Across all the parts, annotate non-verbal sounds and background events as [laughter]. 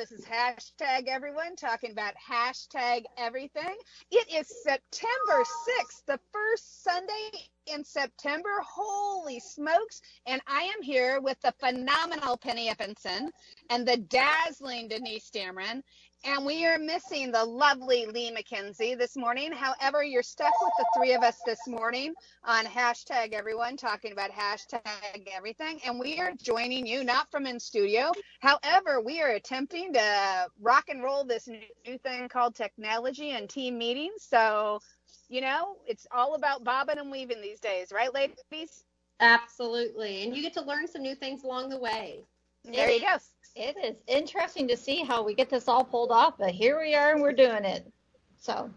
This is hashtag everyone talking about hashtag everything. It is September 6th, the first Sunday in September. Holy smokes. And I am here with the phenomenal Penny Eppenson and the dazzling Denise Dameron. And we are missing the lovely Lee McKenzie this morning. However, you're stuck with the three of us this morning on hashtag everyone talking about hashtag everything. And we are joining you not from in studio. However, we are attempting to rock and roll this new thing called technology and team meetings. So, you know, it's all about bobbing and weaving these days, right, ladies? Absolutely. And you get to learn some new things along the way. There you go. It is interesting to see how we get this all pulled off, but here we are and we're doing it. So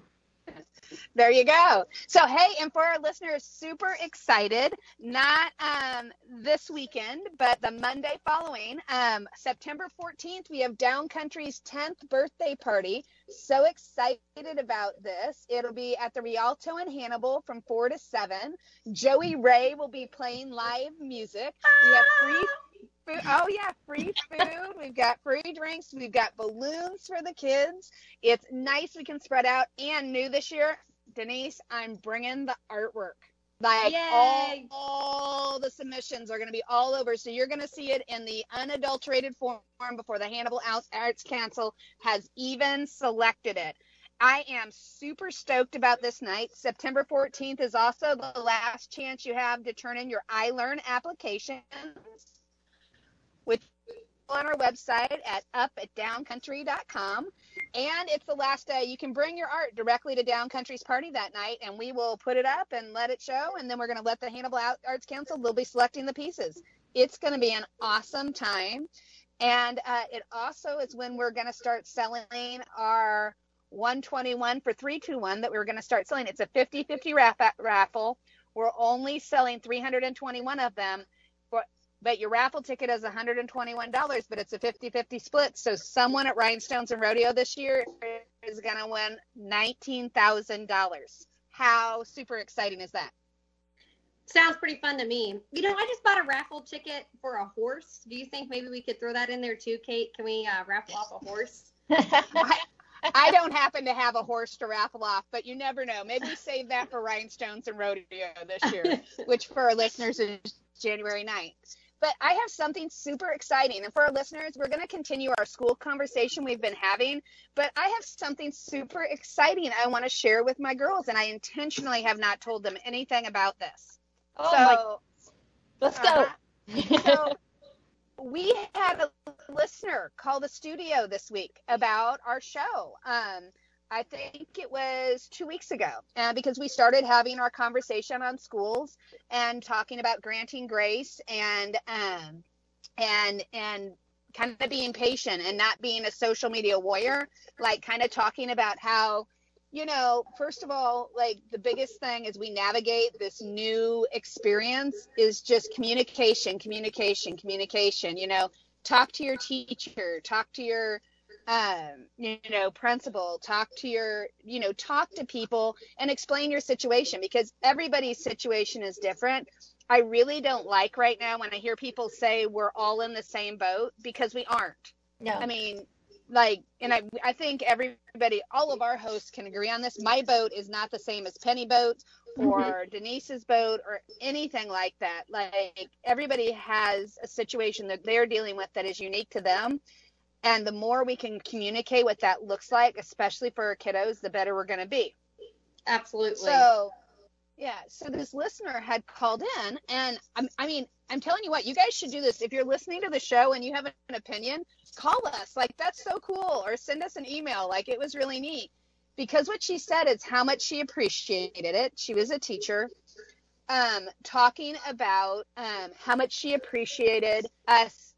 there you go. So hey, and for our listeners, super excited. Not um, this weekend, but the Monday following, um, September 14th, we have Down Country's 10th birthday party. So excited about this. It'll be at the Rialto in Hannibal from four to seven. Joey Ray will be playing live music. We have free food. Oh yeah, free food. We've got free drinks. We've got balloons for the kids. It's nice. We can spread out. And new this year, Denise, I'm bringing the artwork. Like all, all the submissions are going to be all over. So you're going to see it in the unadulterated form before the Hannibal Arts Council has even selected it. I am super stoked about this night. September 14th is also the last chance you have to turn in your iLearn applications which on our website at up at downcountry.com. And it's the last day. You can bring your art directly to Downcountry's party that night, and we will put it up and let it show. And then we're going to let the Hannibal Arts Council, they'll be selecting the pieces. It's going to be an awesome time. And uh, it also is when we're going to start selling our 121 for 321 that we are going to start selling. It's a 50 50 raffle. We're only selling 321 of them but your raffle ticket is $121, but it's a 50-50 split. So someone at Rhinestones and Rodeo this year is going to win $19,000. How super exciting is that? Sounds pretty fun to me. You know, I just bought a raffle ticket for a horse. Do you think maybe we could throw that in there too, Kate? Can we uh, raffle off a horse? [laughs] [laughs] I, I don't happen to have a horse to raffle off, but you never know. Maybe save that for Rhinestones and Rodeo this year, [laughs] which for our listeners is January 9th. But I have something super exciting. And for our listeners, we're going to continue our school conversation we've been having. But I have something super exciting I want to share with my girls. And I intentionally have not told them anything about this. Oh, so, let's go. Uh, so [laughs] we had a listener call the studio this week about our show. Um, I think it was two weeks ago, uh, because we started having our conversation on schools and talking about granting grace and um, and and kind of being patient and not being a social media warrior, like kind of talking about how you know, first of all, like the biggest thing as we navigate this new experience is just communication, communication, communication. You know, talk to your teacher, talk to your um, you know, principal, talk to your, you know, talk to people and explain your situation because everybody's situation is different. I really don't like right now when I hear people say we're all in the same boat because we aren't. No. I mean, like, and I, I think everybody, all of our hosts can agree on this. My boat is not the same as Penny boat or mm-hmm. Denise's boat or anything like that. Like everybody has a situation that they're dealing with that is unique to them. And the more we can communicate what that looks like, especially for our kiddos, the better we're going to be. Absolutely. So, yeah. So this listener had called in, and I'm, I mean, I'm telling you what, you guys should do this. If you're listening to the show and you have an opinion, call us. Like, that's so cool. Or send us an email. Like, it was really neat. Because what she said is how much she appreciated it. She was a teacher. Um, talking about um, how much she appreciated us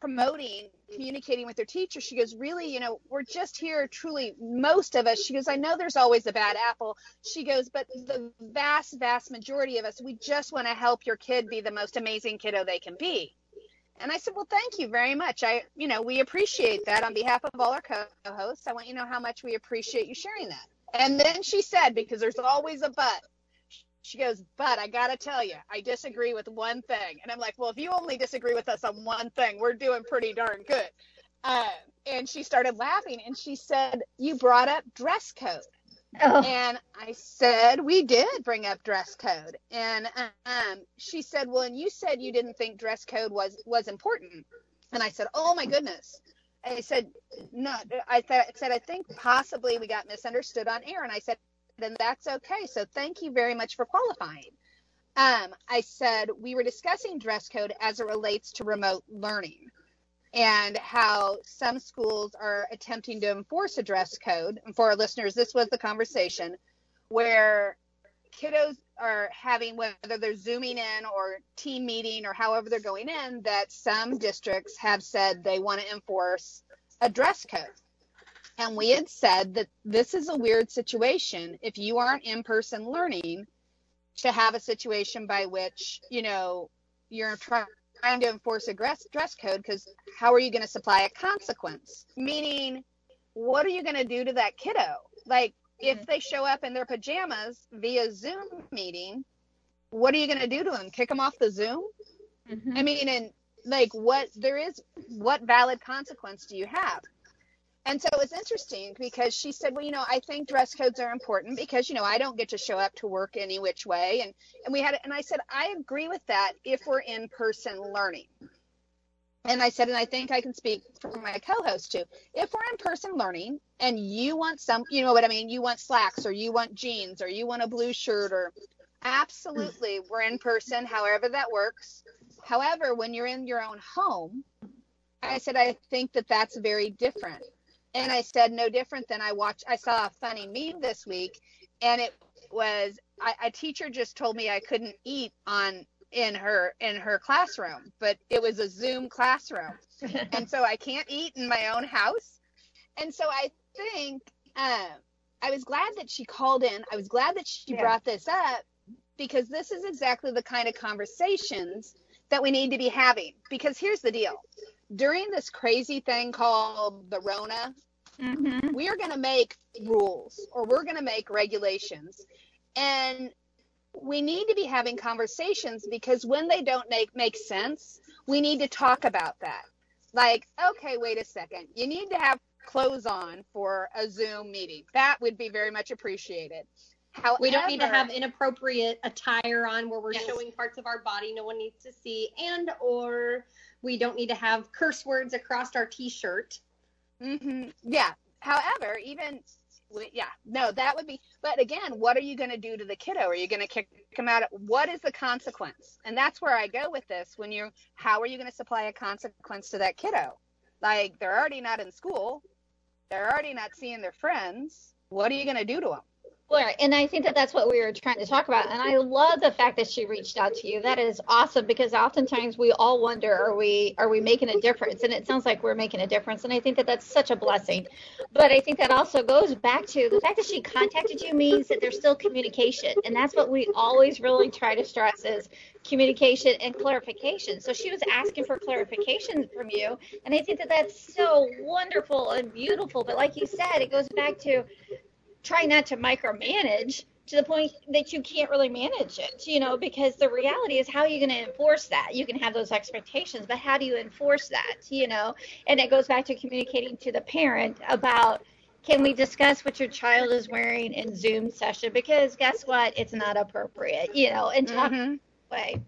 promoting communicating with their teacher, she goes, Really, you know, we're just here truly, most of us. She goes, I know there's always a bad apple. She goes, But the vast, vast majority of us, we just want to help your kid be the most amazing kiddo they can be. And I said, Well, thank you very much. I, you know, we appreciate that on behalf of all our co hosts. I want you to know how much we appreciate you sharing that. And then she said, Because there's always a but, she goes, but I got to tell you, I disagree with one thing. And I'm like, well, if you only disagree with us on one thing, we're doing pretty darn good. uh, and she started laughing and she said, You brought up dress code. Oh, And I said, We did bring up dress code. And um, she said, Well, and you said you didn't think dress code was, was important. And I said, Oh my goodness. I said, No, I th- said, I think possibly we got misunderstood on air. And I said, Then that's okay. So thank you very much for qualifying. Um, I said, We were discussing dress code as it relates to remote learning and how some schools are attempting to enforce a dress code. And for our listeners, this was the conversation where kiddos are having, whether they're zooming in or team meeting or however they're going in, that some districts have said they want to enforce a dress code. And we had said that this is a weird situation if you aren't in person learning to have a situation by which, you know, you're trying trying to enforce a dress, dress code because how are you going to supply a consequence? Meaning, what are you going to do to that kiddo? Like, if they show up in their pajamas via Zoom meeting, what are you going to do to them? Kick them off the Zoom? mhm. I mean, and like, what there is, what valid consequence do you have? And so it was interesting because she said, well, you know, I think dress codes are important because, you know, I don't get to show up to work any which way. And, and we had, and I said, I agree with that if we're in person learning. And I said, and I think I can speak for my co-host too. If we're in person learning and you want some, you know what I mean? You want slacks or you want jeans or you want a blue shirt or absolutely we're in person, however that works. However, when you're in your own home, I said, I think that that's very different. And I said, no different than I watched, I saw a funny meme this week and it was, I, a teacher just told me I couldn't eat on, in her, in her classroom, but it was a Zoom classroom. [laughs] and so I can't eat in my own house. And so I think, uh, I was glad that she called in. I was glad that she Yeah. brought this up because this is exactly the kind of conversations that we need to be having. Because here's the deal during this crazy thing called the Rona, Mhm. we are going to make rules or we're going to make regulations. And we need to be having conversations because when they don't make, make sense, we need to talk about that. Like, okay, wait a second. You need to have clothes on for a Zoom meeting. That would be very much appreciated. However, We don't need to have inappropriate attire on where we're Yes. showing parts of our body no one needs to see, and or we don't need to have curse words across our T-shirt. hmm Yeah. However, even yeah, no, that would be. But again, what are you going to do to the kiddo? Are you going to kick him out? What is the consequence? And that's where I go with this. When you're, how are you going to supply a consequence to that kiddo? Like they're already not in school, they're already not seeing their friends. What are you going to do to them? Well, and I think that that's what we were trying to talk about. And I love the fact that she reached out to you. That is awesome because oftentimes we all wonder, are we are we making a difference? And it sounds like we're making a difference. And I think that that's such a blessing. But I think that also goes back to the fact that she contacted you means that there's still communication, and that's what we always really try to stress is communication and clarification. So she was asking for clarification from you, and I think that that's so wonderful and beautiful. But like you said, it goes back to try not to micromanage to the point that you can't really manage it, you know, because the reality is how are you going to enforce that? You can have those expectations, but how do you enforce that, you know? And it goes back to communicating to the parent about can we discuss what your child is wearing in Zoom session? Because guess what? It's not appropriate, you know, and talk Mhm. way.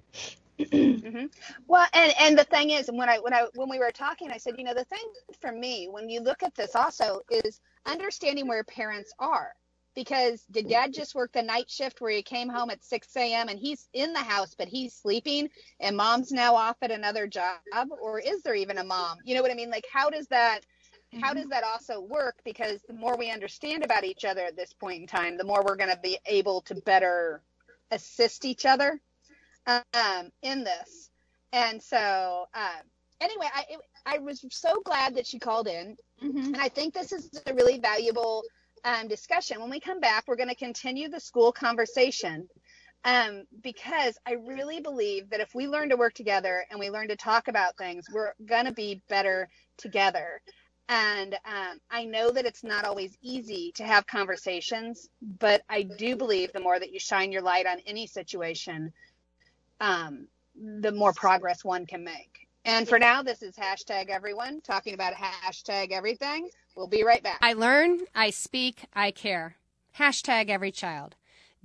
Hmm Well, and and the thing is, when I when I when we were talking, I said, you know, the thing for me when you look at this also is understanding where parents are. Because did dad just work the night shift where he came home at 6 a.m. and he's in the house, but he's sleeping and mom's now off at another job? Or is there even a mom? You know what I mean? Like, how does that, how does that also work? Because the more we understand about each other at this point in time, the more we're going to be able to better assist each other um, in this. And so, um, anyway, I it, I was so glad that she called in, Mhm. and I think this is a really valuable um, discussion. When we come back, we're going to continue the school conversation um, because I really believe that if we learn to work together and we learn to talk about things, we're going to be better together. And um, I know that it's not always easy to have conversations, but I do believe the more that you shine your light on any situation, um, the more progress one can make. And for now, this is hashtag everyone talking about hashtag everything. We'll be right back. I learn, I speak, I care. Hashtag every child.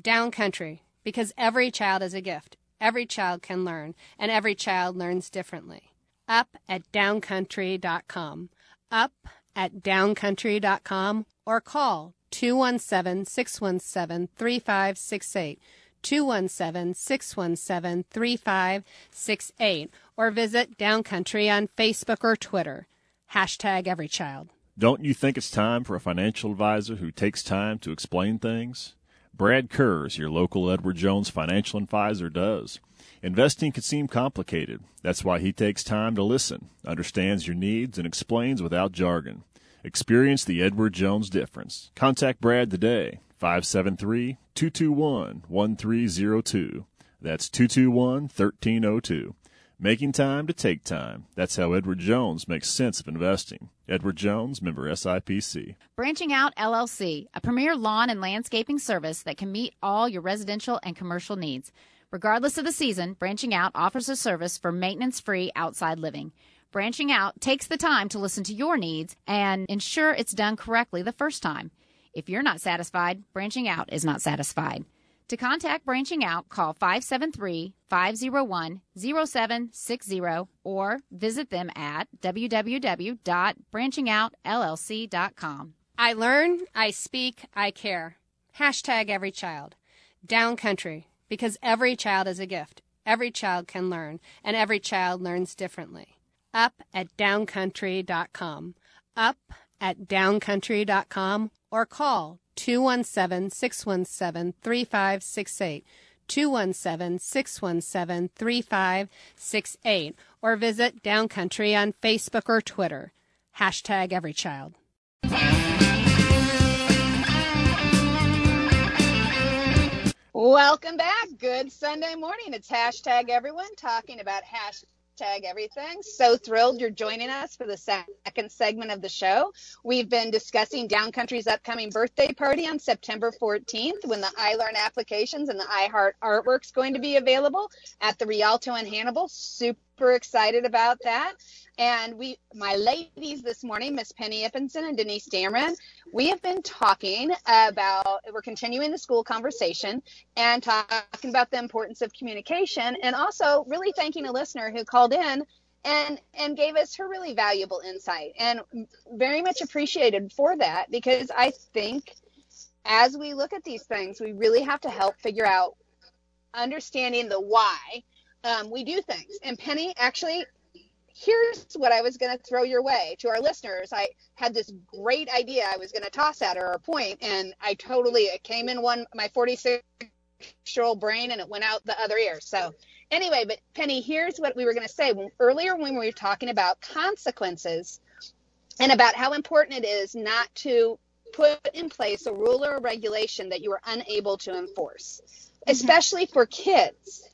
Down country, because every child is a gift. Every child can learn, and every child learns differently. Up at downcountry.com. Up at downcountry.com or call 217 617 3568. 217 617 3568 or visit Downcountry on Facebook or Twitter. Hashtag every child. Don't you think it's time for a financial advisor who takes time to explain things? Brad Kurz, your local Edward Jones financial advisor, does. Investing can seem complicated. That's why he takes time to listen, understands your needs, and explains without jargon. Experience the Edward Jones difference. Contact Brad today, 573 221 1302. That's 221 1302. Making time to take time. That's how Edward Jones makes sense of investing. Edward Jones, member SIPC. Branching Out LLC, a premier lawn and landscaping service that can meet all your residential and commercial needs. Regardless of the season, Branching Out offers a service for maintenance free outside living. Branching Out takes the time to listen to your needs and ensure it's done correctly the first time. If you're not satisfied, Branching Out is not satisfied. To contact Branching Out, call 573 501 0760 or visit them at www.branchingoutllc.com. I learn, I speak, I care. Hashtag every child. Down country, because every child is a gift. Every child can learn, and every child learns differently. Up at downcountry.com. Up at downcountry.com or call 217 617 3568. 217 617 3568 or visit Downcountry on Facebook or Twitter. Hashtag every child. Welcome back. Good Sunday morning. It's hashtag everyone talking about hashtag everything. So thrilled you're joining us for the second segment of the show. We've been discussing Downcountry's upcoming birthday party on September 14th when the iLearn applications and the iHeart artwork's going to be available at the Rialto in Hannibal. Super excited about that. And we, my ladies this morning, Miss Penny Ippenson and Denise Dameron, we have been talking about, we're continuing the school conversation and talking about the importance of communication and also really thanking a listener who called in and and gave us her really valuable insight and very much appreciated for that because I think as we look at these things, we really have to help figure out understanding the why um, we do things. And Penny, actually, here's what I was going to throw your way to our listeners. I had this great idea I was going to toss at her or point, and I totally it came in one my 46 year old brain and it went out the other ear. So anyway, but Penny, here's what we were going to say when, earlier when we were talking about consequences and about how important it is not to put in place a rule or a regulation that you are unable to enforce, especially for kids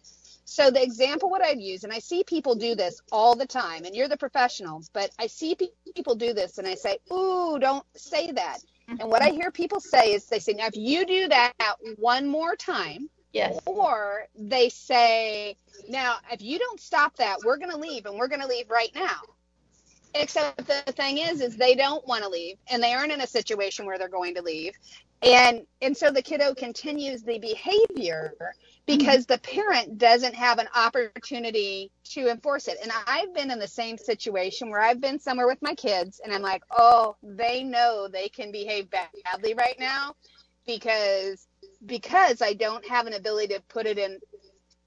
so the example what I'd use, and I see people do this all the time, and you're the professional, but I see people do this, and I say, "Ooh, don't say that." And what I mm-hmm. hear people say is they say, "Now, if you do that one more time," Yes. or they say, "Now, if you don't stop that, we're going to leave, and we're going to leave right now." Except the thing is, is they don't want to leave, and they aren't in a situation where they're going to leave, and and so the kiddo continues the behavior because the parent doesn't have an opportunity to enforce it. And I've been in the same situation where I've been somewhere with my kids and I'm like, "Oh, they know they can behave badly right now because because I don't have an ability to put it in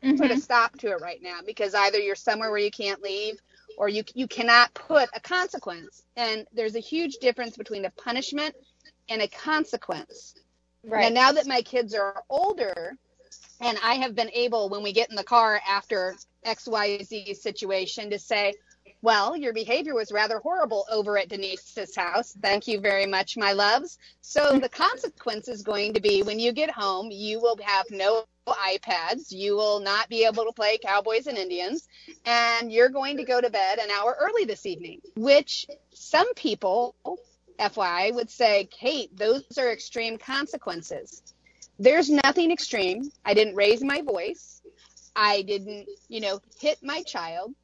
mm-hmm. put a stop to it right now because either you're somewhere where you can't leave or you you cannot put a consequence. And there's a huge difference between a punishment and a consequence. Right. And now that my kids are older, and I have been able, when we get in the car after XYZ situation, to say, well, your behavior was rather horrible over at Denise's house. Thank you very much, my loves. So the consequence is going to be when you get home, you will have no iPads. You will not be able to play Cowboys and Indians. And you're going to go to bed an hour early this evening, which some people, FYI, would say, Kate, those are extreme consequences there's nothing extreme. I didn't raise my voice. I didn't, you know, hit my child.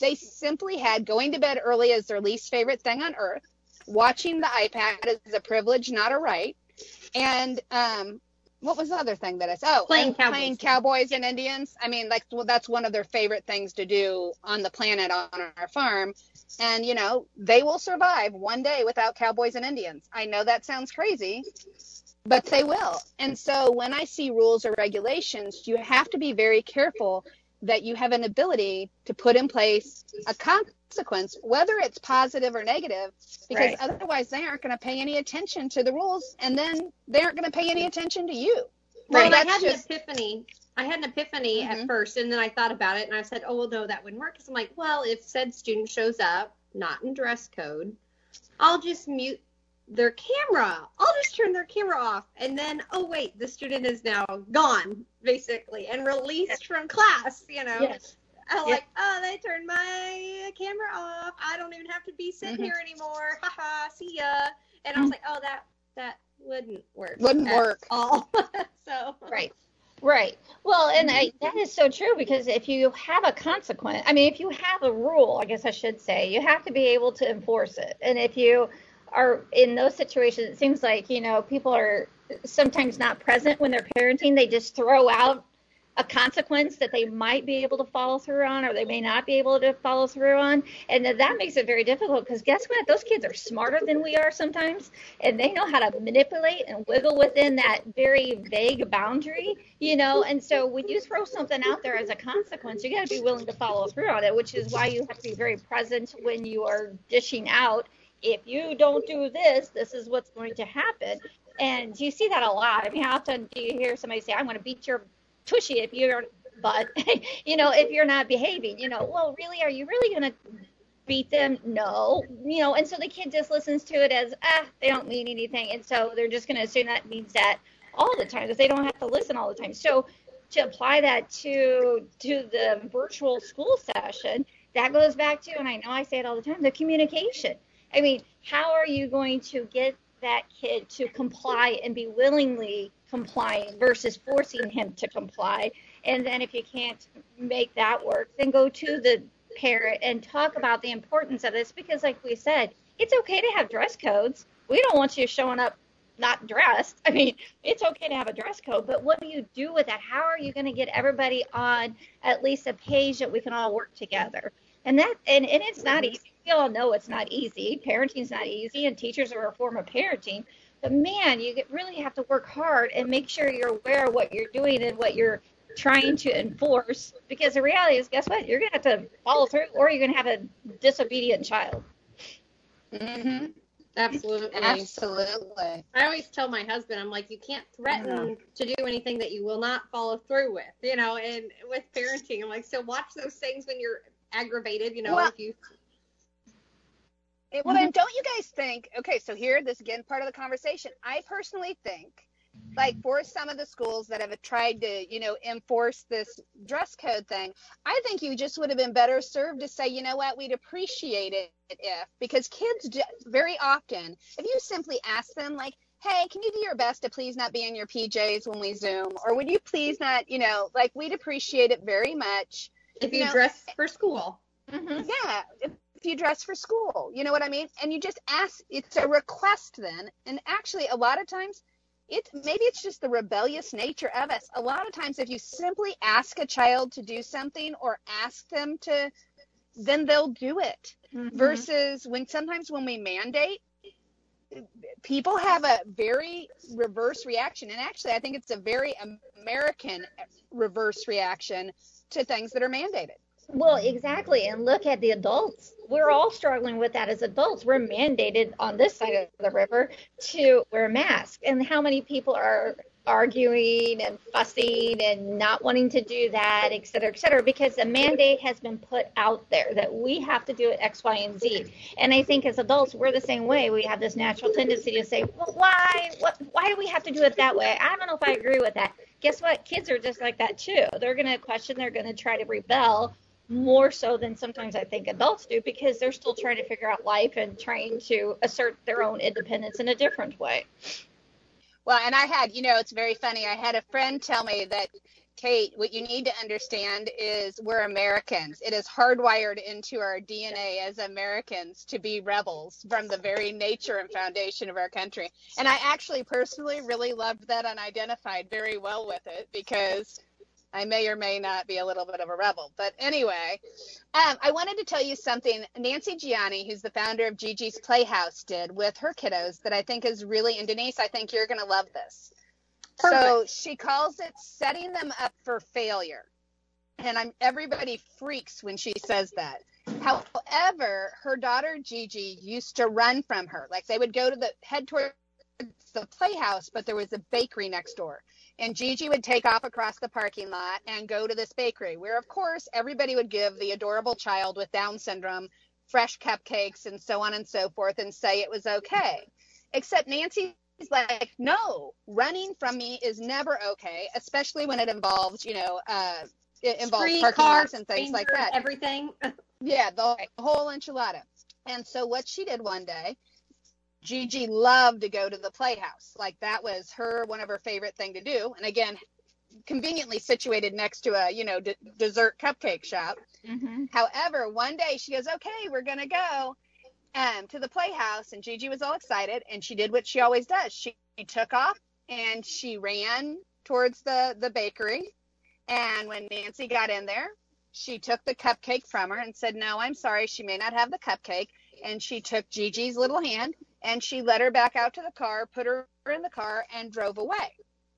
They simply had going to bed early as their least favorite thing on earth, watching the iPad is a privilege, not a right, and um, what was the other thing that I said? Oh, Playing cowboys. playing cowboys and Indians. I mean, like, well, that's one of their favorite things to do on the planet on our farm. And, you know, they will survive one day without cowboys and Indians. I know that sounds crazy, but they will. And so when I see rules or regulations, you have to be very careful that you have an ability to put in place a consequence, whether it's positive or negative, because Right. otherwise they aren't going to pay any attention to the rules, and then they aren't going to pay any attention to you. Well, Right. and I had just- an epiphany. I had an epiphany at Mhm. first, and then I thought about it, and I said, "Oh well, no, that wouldn't work." Because I'm like, well, if said student shows up not in dress code, I'll just mute their camera. I'll just turn their camera off, and then, oh wait, the student is now gone, basically, and released from class. You know, Yes. I'm like, oh, they turned my camera off. I don't even have to be sitting Mhm. here anymore. Haha, see ya. And I was like, oh, that that wouldn't work. Wouldn't at work. all. [laughs] so Right. Right. Well, and I, that is so true because if you have a consequence, I mean, if you have a rule, I guess I should say, you have to be able to enforce it. And if you are in those situations, it seems like, you know, people are sometimes not present when they're parenting. They just throw out a consequence that they might be able to follow through on or they may not be able to follow through on. And that makes it very difficult because guess what? Those kids are smarter than we are sometimes and they know how to manipulate and wiggle within that very vague boundary, you know. And so when you throw something out there as a consequence, you got to be willing to follow through on it, which is why you have to be very present when you are dishing out. If you don't do this, this is what's going to happen. And you see that a lot. I mean, how often do you hear somebody say, "I'm going to beat your tushy if you're," but [laughs] you know, if you're not behaving, you know, well, really, are you really going to beat them? No, you know, and so the kid just listens to it as ah, they don't mean anything, and so they're just going to assume that means that all the time because they don't have to listen all the time. So to apply that to to the virtual school session, that goes back to, and I know I say it all the time, the communication. I mean, how are you going to get that kid to comply and be willingly complying versus forcing him to comply? And then if you can't make that work, then go to the parent and talk about the importance of this because, like we said, it's okay to have dress codes. We don't want you showing up not dressed. I mean, it's okay to have a dress code, but what do you do with that? How are you going to get everybody on at least a page that we can all work together? And that and, and it's not easy. We all know it's not easy. Parenting's not easy, and teachers are a form of parenting. But man, you get, really have to work hard and make sure you're aware of what you're doing and what you're trying to enforce. Because the reality is, guess what? You're going to have to follow through, or you're going to have a disobedient child. Mm-hmm. absolutely. Absolutely. I always tell my husband, I'm like, you can't threaten to do anything that you will not follow through with, you know, and with parenting, I'm like, so watch those things when you're aggravated, you know, Well- if you, It- well, then don't you guys think? Okay, so here, this again, part of the conversation. I personally think, like for some of the schools that have tried to, you know, enforce this dress code thing, I think you just would have been better served to say, you know what, we'd appreciate it if, because kids ju- very often, if you simply ask them, like, hey, can you do your best to please not be in your PJs when we Zoom, or would you please not, you know, like we'd appreciate it very much. If You you know- dress for school. Mm-hmm. [laughs] Yeah, if, if you dress for school, you know what I mean? And you just ask, it's a request then. And actually, a lot of times, it maybe it's just the rebellious nature of us. A lot of times, if you simply ask a child to do something or ask them to, then they'll do it. Mm-hmm. Versus when sometimes when we mandate, people have a very reverse reaction. And actually, I think it's a very American reverse reaction to things that are mandated. Well, exactly. And look at the adults. We're all struggling with that as adults. We're mandated on this side of the river to wear masks. And how many people are arguing and fussing and not wanting to do that, et cetera, et cetera, because the mandate has been put out there that we have to do it X, Y, and Z. And I think as adults, we're the same way. We have this natural tendency to say, well, why? What? Why do we have to do it that way? I don't know if I agree with that. Guess what? Kids are just like that too. They're going to question. They're going to try to rebel more so than sometimes I think adults do because they're still trying to figure out life and trying to assert their own independence in a different way. Well, and I had, you know, it's very funny. I had a friend tell me that Kate, what you need to understand is we're Americans. It is hardwired into our DNA as Americans to be rebels from the very nature and foundation of our country. And I actually personally really loved that and identified very well with it because I may or may not be a little bit of a rebel. But anyway, um, I wanted to tell you something Nancy Gianni, who's the founder of Gigi's Playhouse, did with her kiddos that I think is really, and Denise, I think you're going to love this. Perfect. So she calls it setting them up for failure. And I'm everybody freaks when she says that. However, her daughter Gigi used to run from her. Like they would go to the head towards the playhouse, but there was a bakery next door. And Gigi would take off across the parking lot and go to this bakery, where of course everybody would give the adorable child with Down syndrome fresh cupcakes and so on and so forth and say it was okay. Except Nancy He's like, no, running from me is never okay, especially when it involves, you know, uh, it involves Street, parking cars, lots and things like that. Everything. [laughs] Yeah, the whole enchilada. And so what she did one day, Gigi loved to go to the playhouse. Like that was her one of her favorite thing to do. And again, conveniently situated next to a, you know, d- dessert cupcake shop. Mm-hmm. However, one day she goes, "Okay, we're going to go um, to the playhouse," and Gigi was all excited, and she did what she always does. She, she took off and she ran towards the the bakery. And when Nancy got in there, she took the cupcake from her and said, "No, I'm sorry, she may not have the cupcake." And she took Gigi's little hand and she led her back out to the car, put her in the car, and drove away.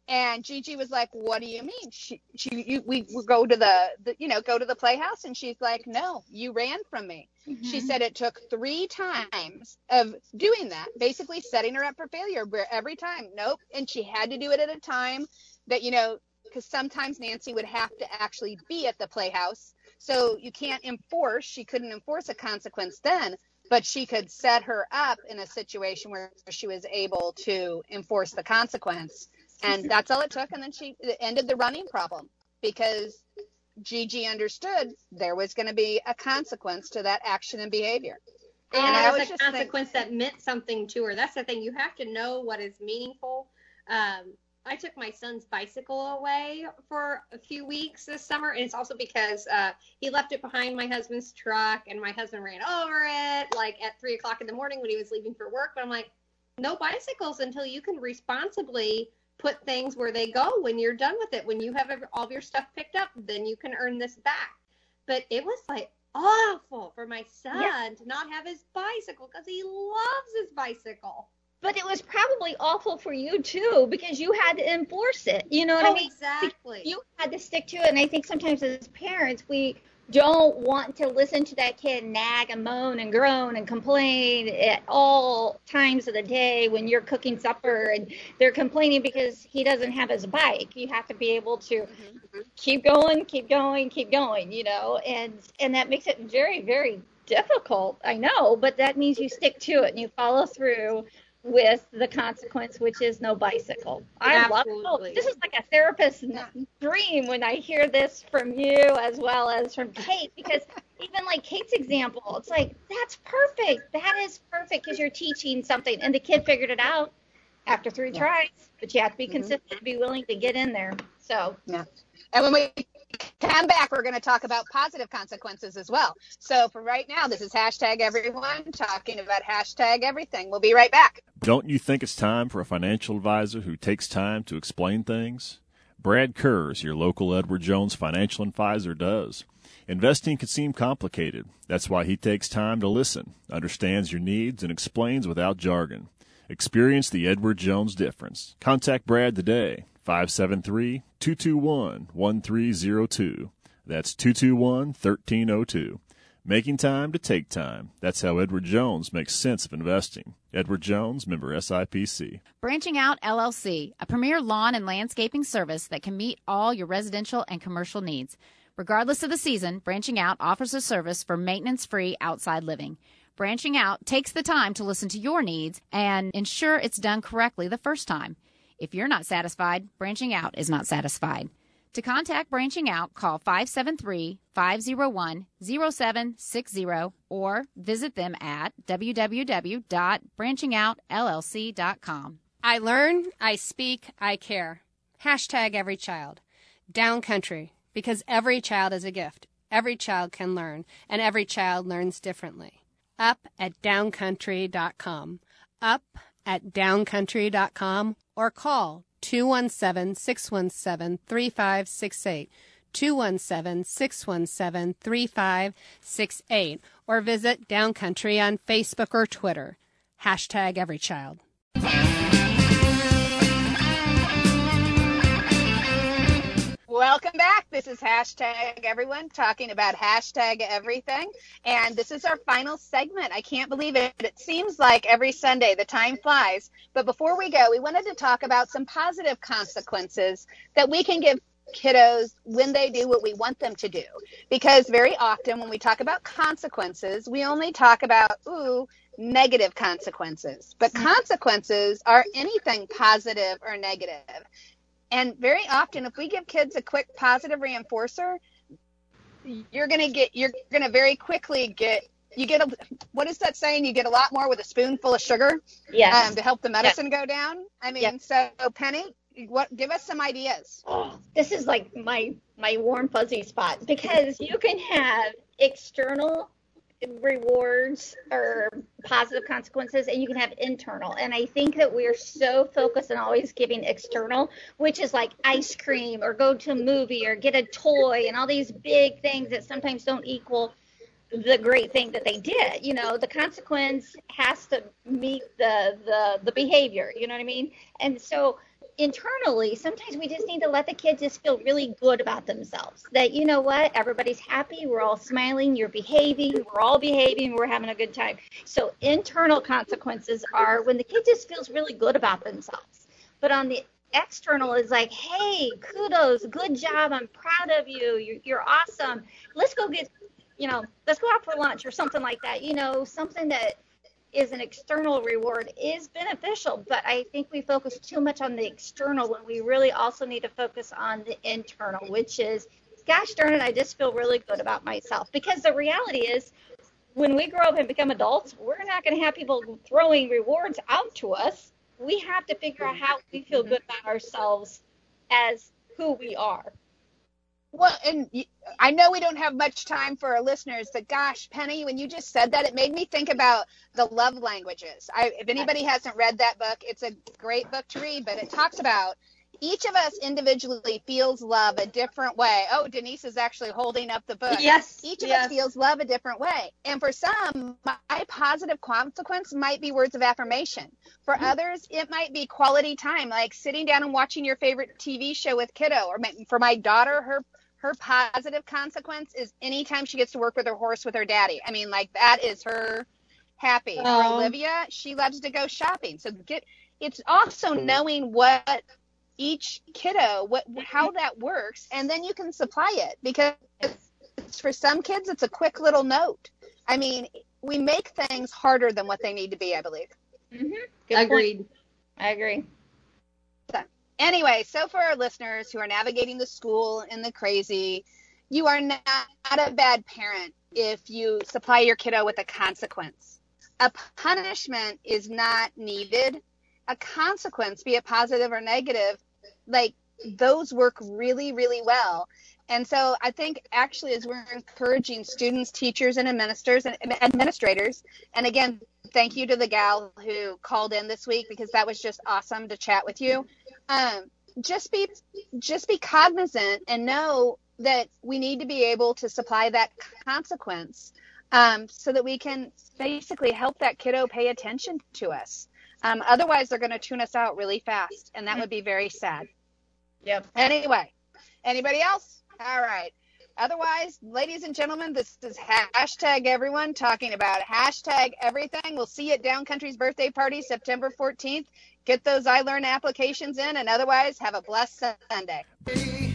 And Gigi was like, "What do you mean? She, she, you, we, we go to the, the, you know, go to the playhouse?" And she's like, "No, you ran from me." She mm-hmm. said it took three times of doing that, basically setting her up for failure. Where every time, nope, and she had to do it at a time that you know, because sometimes Nancy would have to actually be at the playhouse, so you can't enforce. She couldn't enforce a consequence then, but she could set her up in a situation where she was able to enforce the consequence and that's all it took and then she ended the running problem because gigi understood there was going to be a consequence to that action and behavior And I it was a just think- consequence that meant something to her. That's the thing. You have to know what is meaningful. Um, I took my son's bicycle away for a few weeks this summer, and it's also because uh, he left it behind my husband's truck, and my husband ran over it like at three o'clock in the morning when he was leaving for work. But I'm like, no bicycles until you can responsibly put things where they go when you're done with it. When you have all of your stuff picked up, then you can earn this back. But it was like awful for my son Yeah. to not have his bicycle because he loves his bicycle. But it was probably awful for you too because you had to enforce it. You know what oh, I Oh, mean? exactly. You had to stick to it. And I think sometimes as parents, we don't want to listen to that kid nag and moan and groan and complain at all times of the day when you're cooking supper and they're complaining because he doesn't have his bike. You have to be able to mm-hmm. keep going, keep going, keep going, you know, and and that makes it very, very difficult. I know, but that means you stick to it and you follow through with the consequence, which is no bicycle. I love oh, this is like a therapist's dream when I hear this from you as well as from Kate, because [laughs] even like Kate's example, it's like that's perfect. That is perfect because you're teaching something, and the kid figured it out after three Yeah. tries. But you have to be Mhm. consistent, be willing to get in there. So yeah. and when we come back we're going to talk about positive consequences as well so for right now this is hashtag everyone talking about hashtag everything we'll be right back Don't you think it's time for a financial advisor who takes time to explain things? Brad Kurz, your local Edward Jones financial advisor, does. Investing can seem complicated. That's why he takes time to listen, understands your needs, and explains without jargon. Experience the Edward Jones difference. Contact Brad today, 573 221 1302. That's 221 1302. Making time to take time. That's how Edward Jones makes sense of investing. Edward Jones, member SIPC. Branching Out LLC, a premier lawn and landscaping service that can meet all your residential and commercial needs. Regardless of the season, Branching Out offers a service for maintenance free outside living. Branching Out takes the time to listen to your needs and ensure it's done correctly the first time. If you're not satisfied, Branching Out is not satisfied. To contact Branching Out, call 573 501 0760 or visit them at www.branchingoutllc.com. I learn, I speak, I care. Hashtag every child. Downcountry, because every child is a gift. Every child can learn, and every child learns differently. Up at downcountry.com. Up at downcountry.com or call 217 617 3568. 217 617 3568 or visit Downcountry on Facebook or Twitter. Hashtag every child. Welcome back. This is hashtag everyone talking about hashtag everything. And this is our final segment. I can't believe it. It seems like every Sunday the time flies. But before we go, we wanted to talk about some positive consequences that we can give kiddos when they do what we want them to do. Because very often when we talk about consequences, we only talk about, ooh, negative consequences. But consequences are anything positive or negative. And very often, if we give kids a quick positive reinforcer, you're going to get, you're going to very quickly get, you get a, what is that saying? You get a lot more with a spoonful of sugar Yes. um, to help the medicine go down. I mean, Yep. so Penny, what, give us some ideas. Oh, this is like my my warm fuzzy spot because you can have external rewards or positive consequences and you can have internal. And i think that we're so focused on always giving external which is like ice cream or go to a movie or get a toy and all these big things that sometimes don't equal the great thing that they did. You know the consequence has to meet the the the behavior you know what i mean? And so internally, sometimes we just need to let the kids just feel really good about themselves. That you know what, everybody's happy, we're all smiling, you're behaving, we're all behaving, we're having a good time. So internal consequences are when the kid just feels really good about themselves. But on the external is like, hey, kudos, good job, I'm proud of you, you're, you're awesome. Let's go get, you know, let's go out for lunch or something like that. You know, something that is an external reward is beneficial, but I think we focus too much on the external when we really also need to focus on the internal, which is, gosh darn it, I just feel really good about myself. Because the reality is, when we grow up and become adults, we're not going to have people throwing rewards out to us. We have to figure out how we feel good about ourselves as who we are. Well, and I know we don't have much time for our listeners, but gosh, Penny, when you just said that, it made me think about the love languages. I, if anybody hasn't read that book, it's a great book to read, but it talks about each of us individually feels love a different way. Oh, Denise is actually holding up the book. Yes. Each of yes. us feels love a different way. And for some, my positive consequence might be words of affirmation. For mm-hmm. others, it might be quality time, like sitting down and watching your favorite TV show with kiddo. Or for my daughter, her her positive consequence is anytime she gets to work with her horse with her daddy. I mean, like that is her happy. For Olivia, she loves to go shopping. So get it's also knowing what each kiddo what how that works and then you can supply it because it's, for some kids it's a quick little note. I mean, we make things harder than what they need to be, I believe. Mm-hmm. Good point. Agreed. I agree. Anyway, so for our listeners who are navigating the school and the crazy, you are not a bad parent if you supply your kiddo with a consequence. A punishment is not needed. A consequence, be it positive or negative, like those work really, really well. And so I think actually as we're encouraging students, teachers, and administrators and administrators, and again, thank you to the gal who called in this week because that was just awesome to chat with you. Um, just be just be cognizant and know that we need to be able to supply that consequence um, so that we can basically help that kiddo pay attention to us. Um, otherwise, they're going to tune us out really fast, and that would be very sad. Yep. Anyway, anybody else? All right. Otherwise, ladies and gentlemen, this is hashtag everyone talking about hashtag everything. We'll see you at Down Country's birthday party September 14th. Get those I Learn applications in, and otherwise, have a blessed Sunday. Hey,